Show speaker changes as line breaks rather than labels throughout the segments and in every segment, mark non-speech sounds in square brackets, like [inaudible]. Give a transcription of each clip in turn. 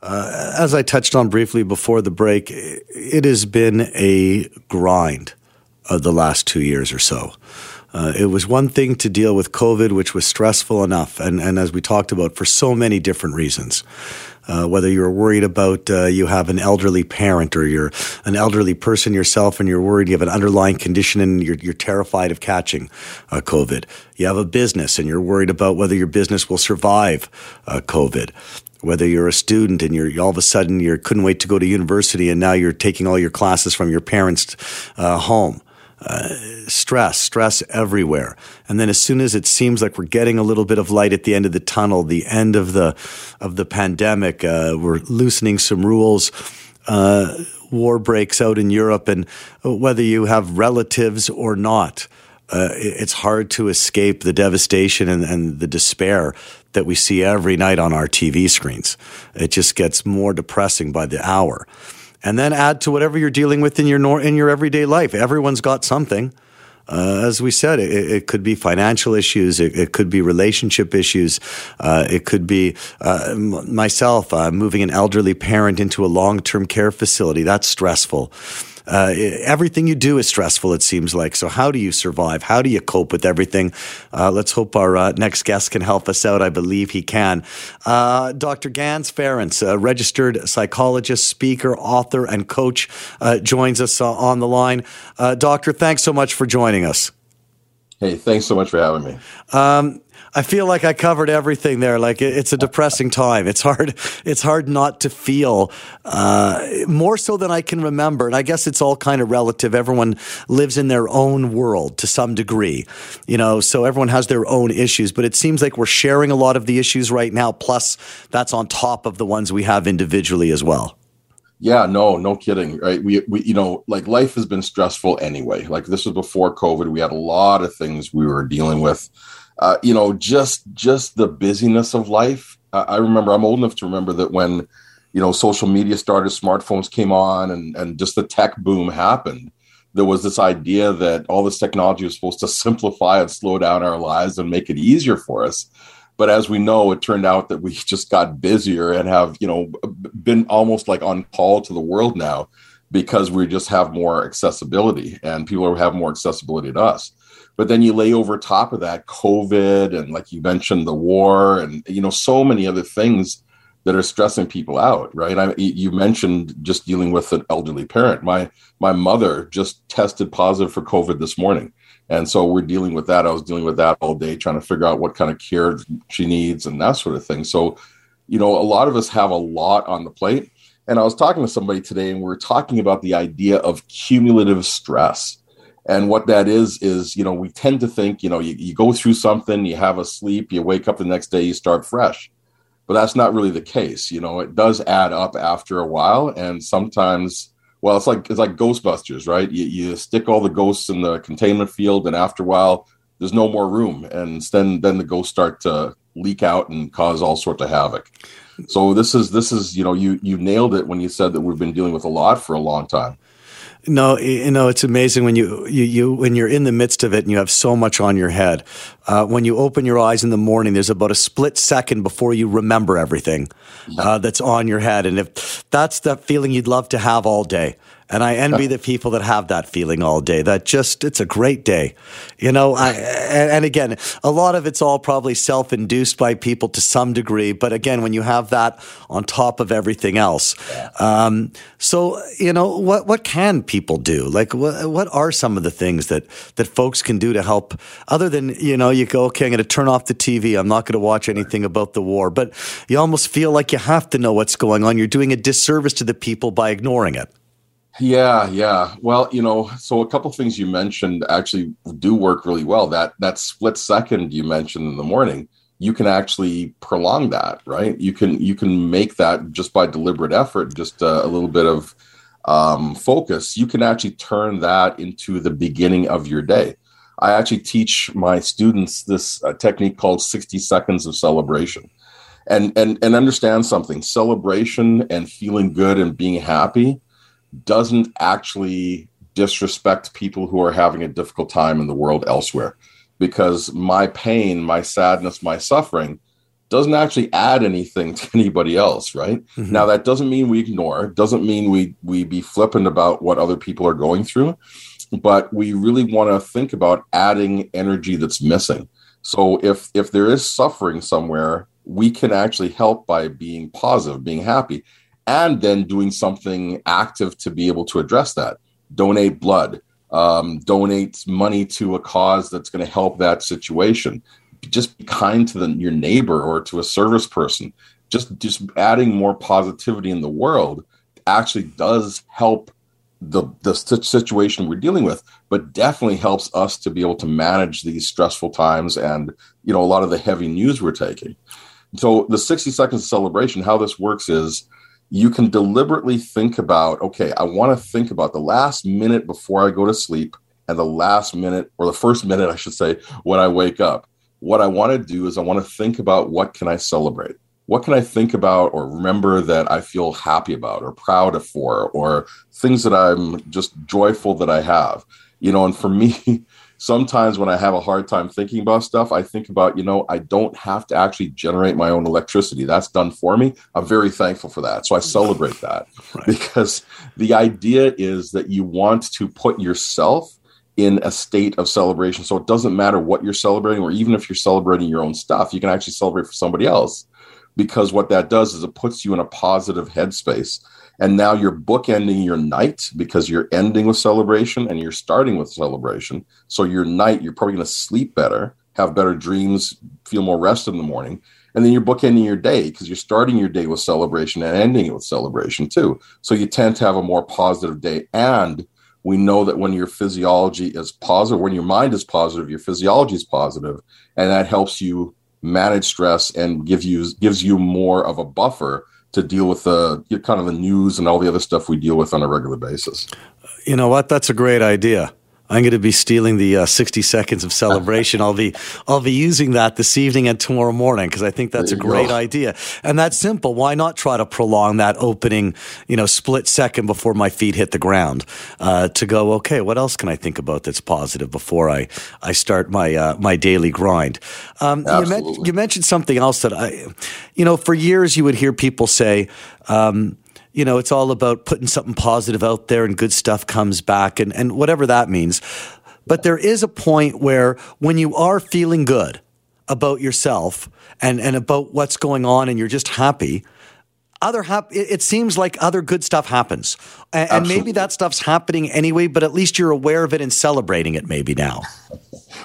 Uh, as I touched on briefly before the break, it has been a grind of the last two years or so. Uh, it was one thing to deal with COVID, which was stressful enough, and, and as we talked about, for so many different reasons. Uh, whether you're worried about uh, you have an elderly parent or you're an elderly person yourself and you're worried you have an underlying condition and you're, you're terrified of catching uh, COVID. You have a business and you're worried about whether your business will survive uh, COVID whether you're a student and you're all of a sudden you couldn't wait to go to university and now you're taking all your classes from your parents' uh, home. Uh, stress, stress everywhere. And then as soon as it seems like we're getting a little bit of light at the end of the tunnel, the end of the of the pandemic, uh, we're loosening some rules. Uh, war breaks out in Europe, and whether you have relatives or not, uh, it's hard to escape the devastation and, and the despair that we see every night on our TV screens. It just gets more depressing by the hour and then add to whatever you're dealing with in your nor- in your everyday life. Everyone's got something. Uh, as we said, it, it, could be financial issues, it, it could be relationship issues, uh, it could be uh, myself uh, moving an elderly parent into a long term care facility. That's stressful uh, everything you do is stressful, it seems like. So, how do you survive? How do you cope with everything? Uh, let's hope our uh, next guest can help us out. I believe he can. Uh, Dr. Ganz Ferrance, a registered psychologist, speaker, author, and coach, uh, joins us on the line. doctor, thanks so much for joining us.
Hey, thanks so much for having me.
Um, I feel like I covered everything there. Like it's a depressing time. It's hard. It's hard not to feel uh, more so than I can remember. And I guess it's all kind of relative. Everyone lives in their own world to some degree, you know. So everyone has their own issues. But it seems like we're sharing a lot of the issues right now. Plus, that's on top of the ones we have individually as well.
Yeah, no, no kidding. Right. We, we, you know, like life has been stressful anyway. Like this was before COVID. We had a lot of things we were dealing with uh, you know, just just the busyness of life. I remember I'm old enough to remember that when you know social media started, smartphones came on, and and just the tech boom happened. There was this idea that all this technology was supposed to simplify and slow down our lives and make it easier for us. But as we know, it turned out that we [laughs] just got busier and have you know been almost like on call to the world now because we just have more accessibility and people have more accessibility to us. But then you lay over top of that covid and like you mentioned the war and you know so many other things that are stressing people out right? I, you mentioned just dealing with an elderly parent. My my mother just tested positive for covid this morning and so we're dealing with that. I was dealing with that all day trying to figure out what kind of care she needs and that sort of thing. So you know a lot of us have a lot on the plate. And i was talking to somebody today and we are talking about the idea of cumulative stress. And what that is is you know we tend to think you know you, you go through something you have a sleep you wake up the next day you start fresh. But that's not really the case. You know it does add up after a while. And sometimes well it's like it's like ghostbusters right? You, you stick all the ghosts in the containment field and after a while there's no more room. And then then the ghosts start to leak out and cause all sorts of havoc. So this is this is you know you you nailed it when you said that we've been dealing with a lot for a long time.
No, you know it's amazing when you, you, you when you're in the midst of it and you have so much on your head. Uh, when you open your eyes in the morning, there's about a split second before you remember everything uh, that's on your head, and if that's the feeling you'd love to have all day, and I envy the people that have that feeling all day. That just, it's a great day. You know, I, and, again, a lot of it's all probably self induced by people to some degree. But again, when you have that on top of everything else. Um, so, you know, what, what can people do? Like, what, what are some of the things that, that folks can do to help other than, you know, you go, okay, I'm going to turn off the TV. I'm not going to watch anything about the war. But you almost feel like you have to know what's going on. You're doing a disservice to the people by ignoring it.
Yeah, yeah. Well, you know, so a couple things you mentioned actually do work really well. That that split second you mentioned in the morning, you can actually prolong that, right? You can you can make that just by deliberate effort, just a, a little bit of um, focus. You can actually turn that into the beginning of your day. I actually teach my students this uh, technique called 60 seconds of celebration. And and and understand something. Celebration and feeling good and being happy doesn't actually disrespect people who are having a difficult time in the world elsewhere because my pain my sadness my suffering doesn't actually add anything [laughs] to anybody else, right? Mm-hmm. Now that doesn't mean we ignore, doesn't mean we we be flippant about what other people are going through, but we really want to think about adding energy that's missing. So if if there is suffering somewhere, we can actually help by being positive, being happy, and then doing something active to be able to address that. Donate blood, um, donate money to a cause that's going to help that situation. Just be kind to the, your neighbor or to a service person. Just just adding more positivity in the world actually does help the the situation we're dealing with but definitely helps us to be able to manage these stressful times and you know a lot of the heavy news we're taking. So the 60 seconds of celebration how this works is you can deliberately think about okay i want to think about the last minute before i go to sleep and the last minute or the first minute i should say when i wake up what I want to do is I want to think about what can I celebrate? What can I think about or remember that I feel happy about or proud of for or things that I'm just joyful that I have? You know, and for me, [laughs] sometimes when I have a hard time thinking about stuff, I think about, you know, I don't have to actually generate my own electricity. That's done for me. I'm very thankful for that. So I celebrate that [laughs] right. because the idea is that you want to put yourself in a state of celebration. So it doesn't matter what you're celebrating, or even if you're celebrating your own stuff, you can actually celebrate for somebody else because what that does is it puts you in a positive headspace. And now you're bookending your night because you're ending with celebration and you're starting with celebration. So your night, you're probably going to sleep better, have better dreams, feel more rested in the morning. And then you're bookending your day because you're starting your day with celebration and ending it with celebration too. So you tend to have a more positive day and we know that when your physiology is positive, when your mind is positive, your physiology is positive, and that helps you manage stress and give you gives you more of a buffer to deal with the kind of the news and all the other stuff we deal with on a regular basis.
You know what? That's a great idea. I'm going to be stealing the uh, 60 seconds of celebration. I'll be I'll be using that this evening and tomorrow morning because I think that's a great go. idea. And that's simple. Why not try to prolong that opening, you know, split second before my feet hit the ground uh, to go? Okay, what else can I think about that's positive before I I start my uh, my daily grind? Um, you, men- you, mentioned something else that I, you know, for years you would hear people say. Um, you know, it's all about putting something positive out there and good stuff comes back and, and whatever that means. But there is a point where when you are feeling good about yourself and, and about what's going on and you're just happy, other hap- it seems like other good stuff happens. And, and maybe that stuff's happening anyway, but at least you're aware of it and celebrating it maybe now.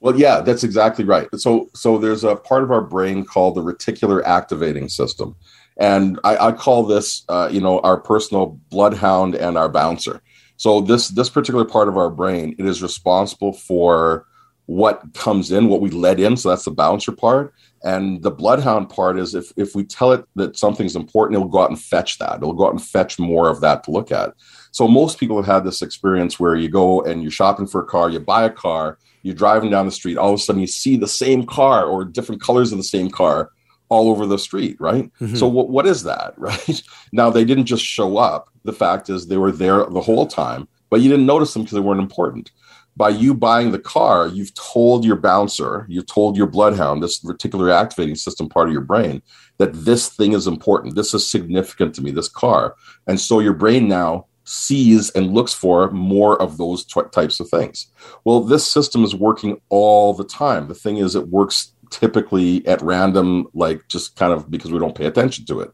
Well, yeah, that's exactly right. So so there's a part of our brain called the reticular activating system and I, I call this, uh, you know, our personal bloodhound and our bouncer. So this this particular part of our brain, it is responsible for what comes in, what we let in. So that's the bouncer part. And the bloodhound part is if if we tell it that something's important, it'll go out and fetch that. It'll go out and fetch more of that to look at. So most people have had this experience where you go and you're shopping for a car, you buy a car, you're driving down the street, all of a sudden you see the same car or different colors of the same car all over the street, right? Mm-hmm. So what what is that, [laughs] right? Now they didn't just show up. The fact is they were there the whole time, but you didn't notice them because they weren't important. By you buying the car, you've told your bouncer, you've told your bloodhound, this reticular activating system part of your brain, that this thing is important. This is significant to me, this car. And so your brain now sees and looks for more of those t- types of things. Well, this system is working all the time. The thing is, it works typically at random, like just kind of because we don't pay attention to it.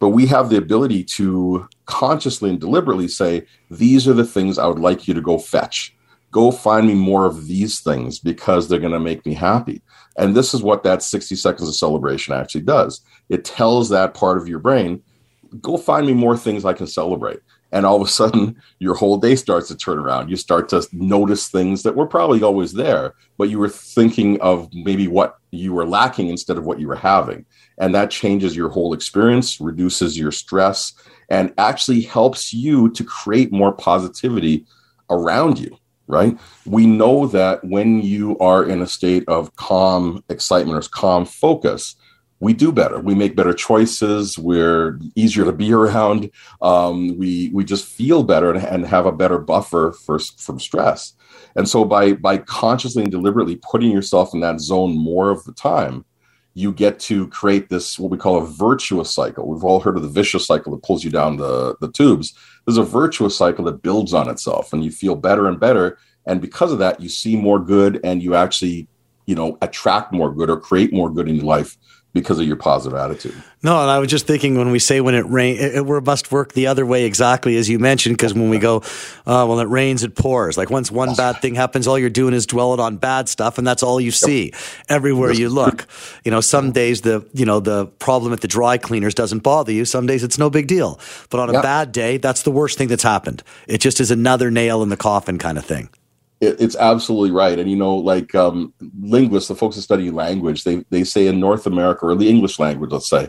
But we have the ability to consciously and deliberately say, these are the things I would like you to go fetch. Go find me more of these things because they're going to make me happy. And this is what that 60 seconds of celebration actually does. It tells that part of your brain, go find me more things I can celebrate and all of a sudden your whole day starts to turn around. You start to notice things that were probably always there but you were thinking of maybe what you were lacking instead of what you were having. And that changes your whole experience reduces your stress and actually helps you to create more positivity around you right? We know that when you are in a state of calm excitement or calm focus we do better. We make better choices. We're easier to be around. Um, we we just feel better and, and, have a better buffer for from stress. And so by by consciously and deliberately putting yourself in that zone more of the time, you get to create this what we call a virtuous cycle. We've all heard of the vicious cycle that pulls you down the, the tubes. There's a virtuous cycle that builds on itself and you feel better and better. And because of that, you see more good and you actually, you know, attract more good or create more good in your life because of your positive attitude.
No, and I was just thinking when we say when it rains, it, it must work the other way exactly as you mentioned. Because when we go, uh, well, it rains, it pours. Like once one bad thing happens, all you're doing is dwelling on bad stuff, and that's all you see everywhere you look. You know, some days the you know the problem at the dry cleaners doesn't bother you. Some days it's no big deal. But on a yep. bad day, that's the worst thing that's happened. It just is another nail in the coffin kind of thing
it, it's absolutely right. And you know, like um, linguists, the folks that study language, they they say in North America or the English language, let's say,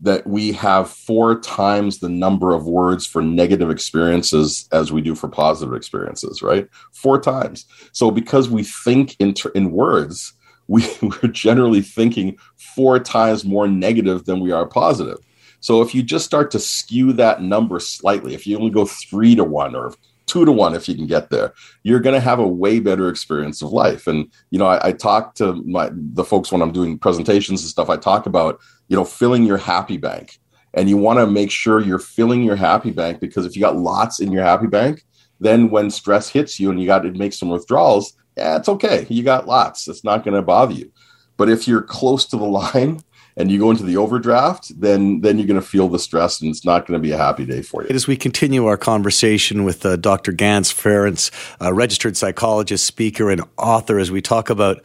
that we have four times the number of words for negative experiences as we do for positive experiences. Right, four times. So because we think in ter- in words, we, [laughs] we're generally thinking four times more negative than we are positive. So if you just start to skew that number slightly, if you only go three to one or two to one if you can get there. You're going to have a way better experience of life. And you know I, I, talk to my the folks when i'm doing presentations and stuff i talk about you know filling your happy bank. And you want to make sure you're filling your happy bank because if you got lots in your happy bank then when stress hits you and you got to make some withdrawals yeah it's okay. You got lots. It's not going to bother you. But if you're close to the [laughs] line and you go into the overdraft, then then you're going to feel the stress, and it's not going to be a happy day for you.
As we continue our conversation with uh, Dr. Ganz Ferrance, a registered psychologist, speaker, and author, as we talk about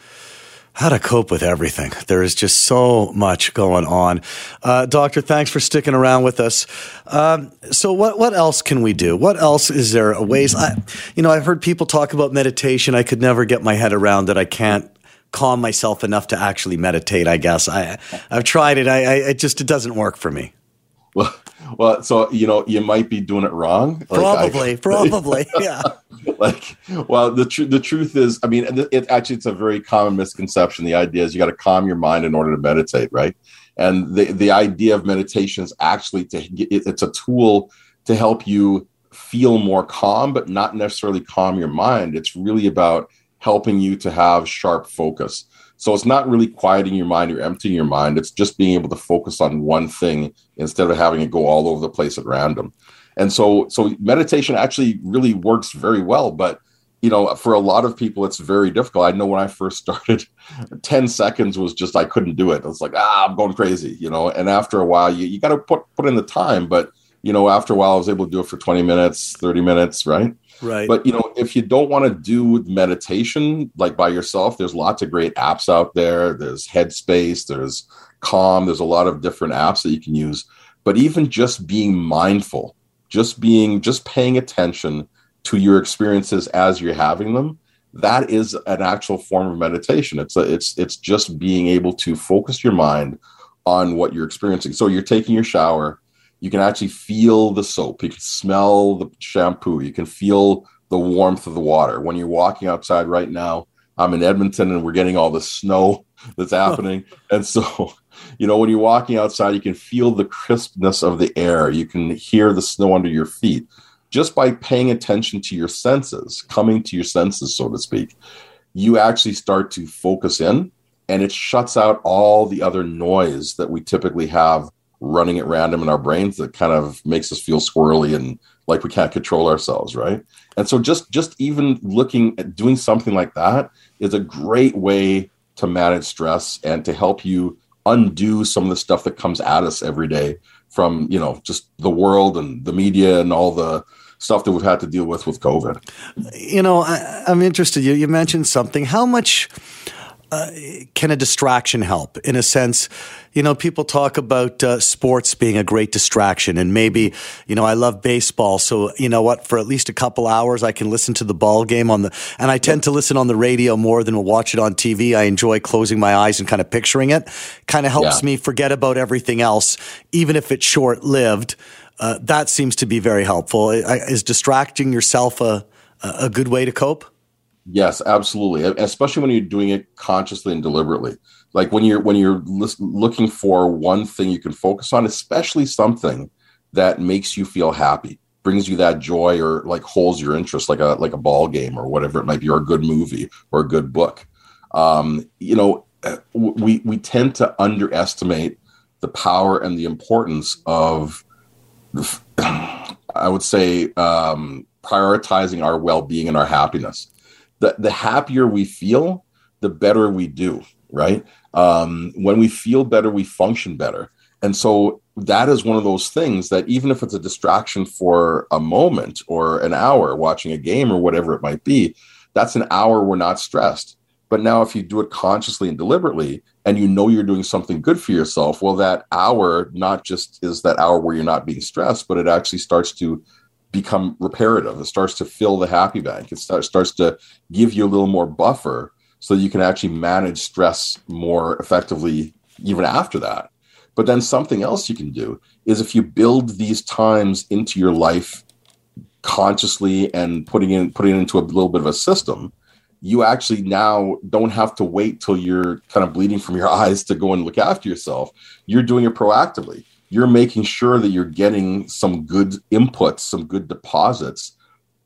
how to cope with everything. There is just so much going on. Uh, doctor, thanks for sticking around with us. Um, so, what what else can we do? What else is there? Ways? I, you know, I've heard people talk about meditation. I could never get my head around that. I can't calm myself enough to actually meditate. I guess I I've tried it. I, I it just it doesn't work for me.
Well, well, so you know you might be doing it wrong.
Like probably, I, [laughs] probably, yeah.
like, well, the truth the truth is, I mean, it, it actually it's a very common misconception. The idea is you got to calm your mind in order to meditate, right? And the the idea of meditation is actually to it, it's a tool to help you feel more calm, but not necessarily calm your mind. It's really about helping you to have sharp focus. So it's not really quieting your mind or emptying your mind. It's just being able to focus on one thing instead of having it go all over the place at random. And so, so meditation actually really works very well. But you know, for a lot of people, it's very difficult. I know when I first [laughs] started, 10 seconds was just I couldn't do it. It's like, ah, I'm going crazy, you know. And after a while, you, you got to put put in the time. But you know, after a while, I was able to do it for 20 minutes, 30 minutes, right?
Right.
But you know, if you don't want to do meditation like by yourself, there's lots of great apps out there. There's Headspace, there's Calm, there's a lot of different apps that you can use. But even just being mindful, just being just paying attention to your experiences as you're having them, that is an actual form of meditation. It's a, it's it's just being able to focus your mind on what you're experiencing. So you're taking your shower, you can actually feel the soap. You can smell the shampoo. You can feel the warmth of the water. When you're walking outside right now i'm in edmonton and we're getting all the snow [laughs] that's happening. And so [laughs] you know when you're walking outside you can feel the crispness of the air. You can hear the snow under your feet. Just by paying attention to your senses coming to your senses so to speak you actually start to focus in and it shuts out all the other noise that we typically have running at random in our brains that kind of makes us feel squirrely and like we can't control ourselves right? And so just just even looking at doing something like that is a great way to manage stress and to help you undo some of the stuff that comes at us every day from you know just the world and the media and all the stuff that we've had to deal with with covid.
You know I, i'm interested. You, you mentioned something. How much uh, can a distraction help? In a sense, you know, people talk about uh, sports being a great distraction, and maybe, you know, I love baseball, so you know what? For at least a couple hours, I can listen to the ball game on the, and I tend to listen on the radio more than watch it on TV. I enjoy closing my eyes and kind of picturing it. Kind of helps yeah. me forget about everything else, even if it's short lived. Uh, that seems to be very helpful. Is distracting yourself a a good way to cope?
Yes, absolutely. Especially when you're doing it consciously and deliberately. Like when you're when you're looking for one thing you can focus on, especially something that makes you feel happy, brings you that joy, or like holds your interest, like a like a ball game or whatever it might be, or a good movie or a good book. Um, you know, we we tend to underestimate the power and the importance of [clears throat] I would say um, prioritizing our well-being and our happiness. The the happier we feel, the better we do. Right? Um, when we feel better, we function better. And so that is one of those things that even if it's a distraction for a moment or an hour watching a game or whatever it might be, that's an hour we're not stressed. But now, if you do it consciously and deliberately, and you know you're doing something good for yourself, well, that hour not just is that hour where you're not being stressed, but it actually starts to become reparative. It starts to fill the happy bank. It start, starts to give you a little more buffer so you can actually manage stress more effectively even after that. But then something else you can do is if you build these times into your life consciously and putting in putting it into a little bit of a system, you actually now don't have to wait till you're kind of bleeding from your [laughs] eyes to go and look after yourself. You're doing it proactively. You're making sure that you're getting some good inputs, some good deposits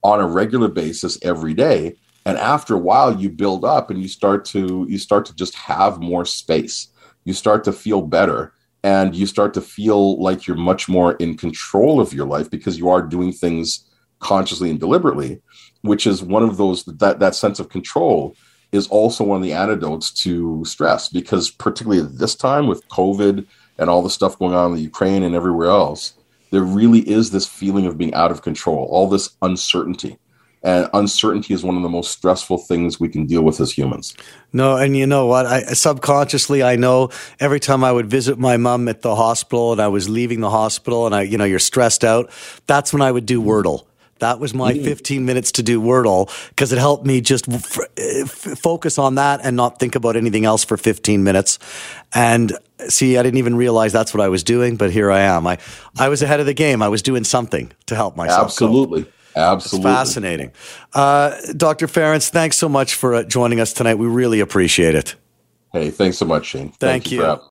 on a regular basis every day. And after a while you build up and you start to you start to just have more space. You start to feel better and you start to feel like you're much more in control of your life because you are doing things consciously and deliberately which is one of those that that sense of control is also one of the antidotes to stress because particularly this time with covid and all the stuff going on in the ukraine and everywhere else there really is this feeling of being out of control all this uncertainty and uncertainty is one of the most stressful things we can deal with as humans.
No, and you know what? I subconsciously I know every time I would visit my mom at the hospital and I was leaving the hospital and I you know you're stressed out, that's when I would do Wordle. That was my mm. 15 minutes to do Wordle because it helped me just f- f- focus on that and not think about anything else for 15 minutes. And see, I didn't even realize that's what I was doing, but here I am. I, I was ahead of the game. I was doing something to help myself.
Absolutely. Cope. Absolutely.
It's fascinating. Uh, Dr. Ferrance, thanks so much for uh, joining us tonight. We really appreciate it.
Hey, thanks so much, Shane.
Thank, Thank you. you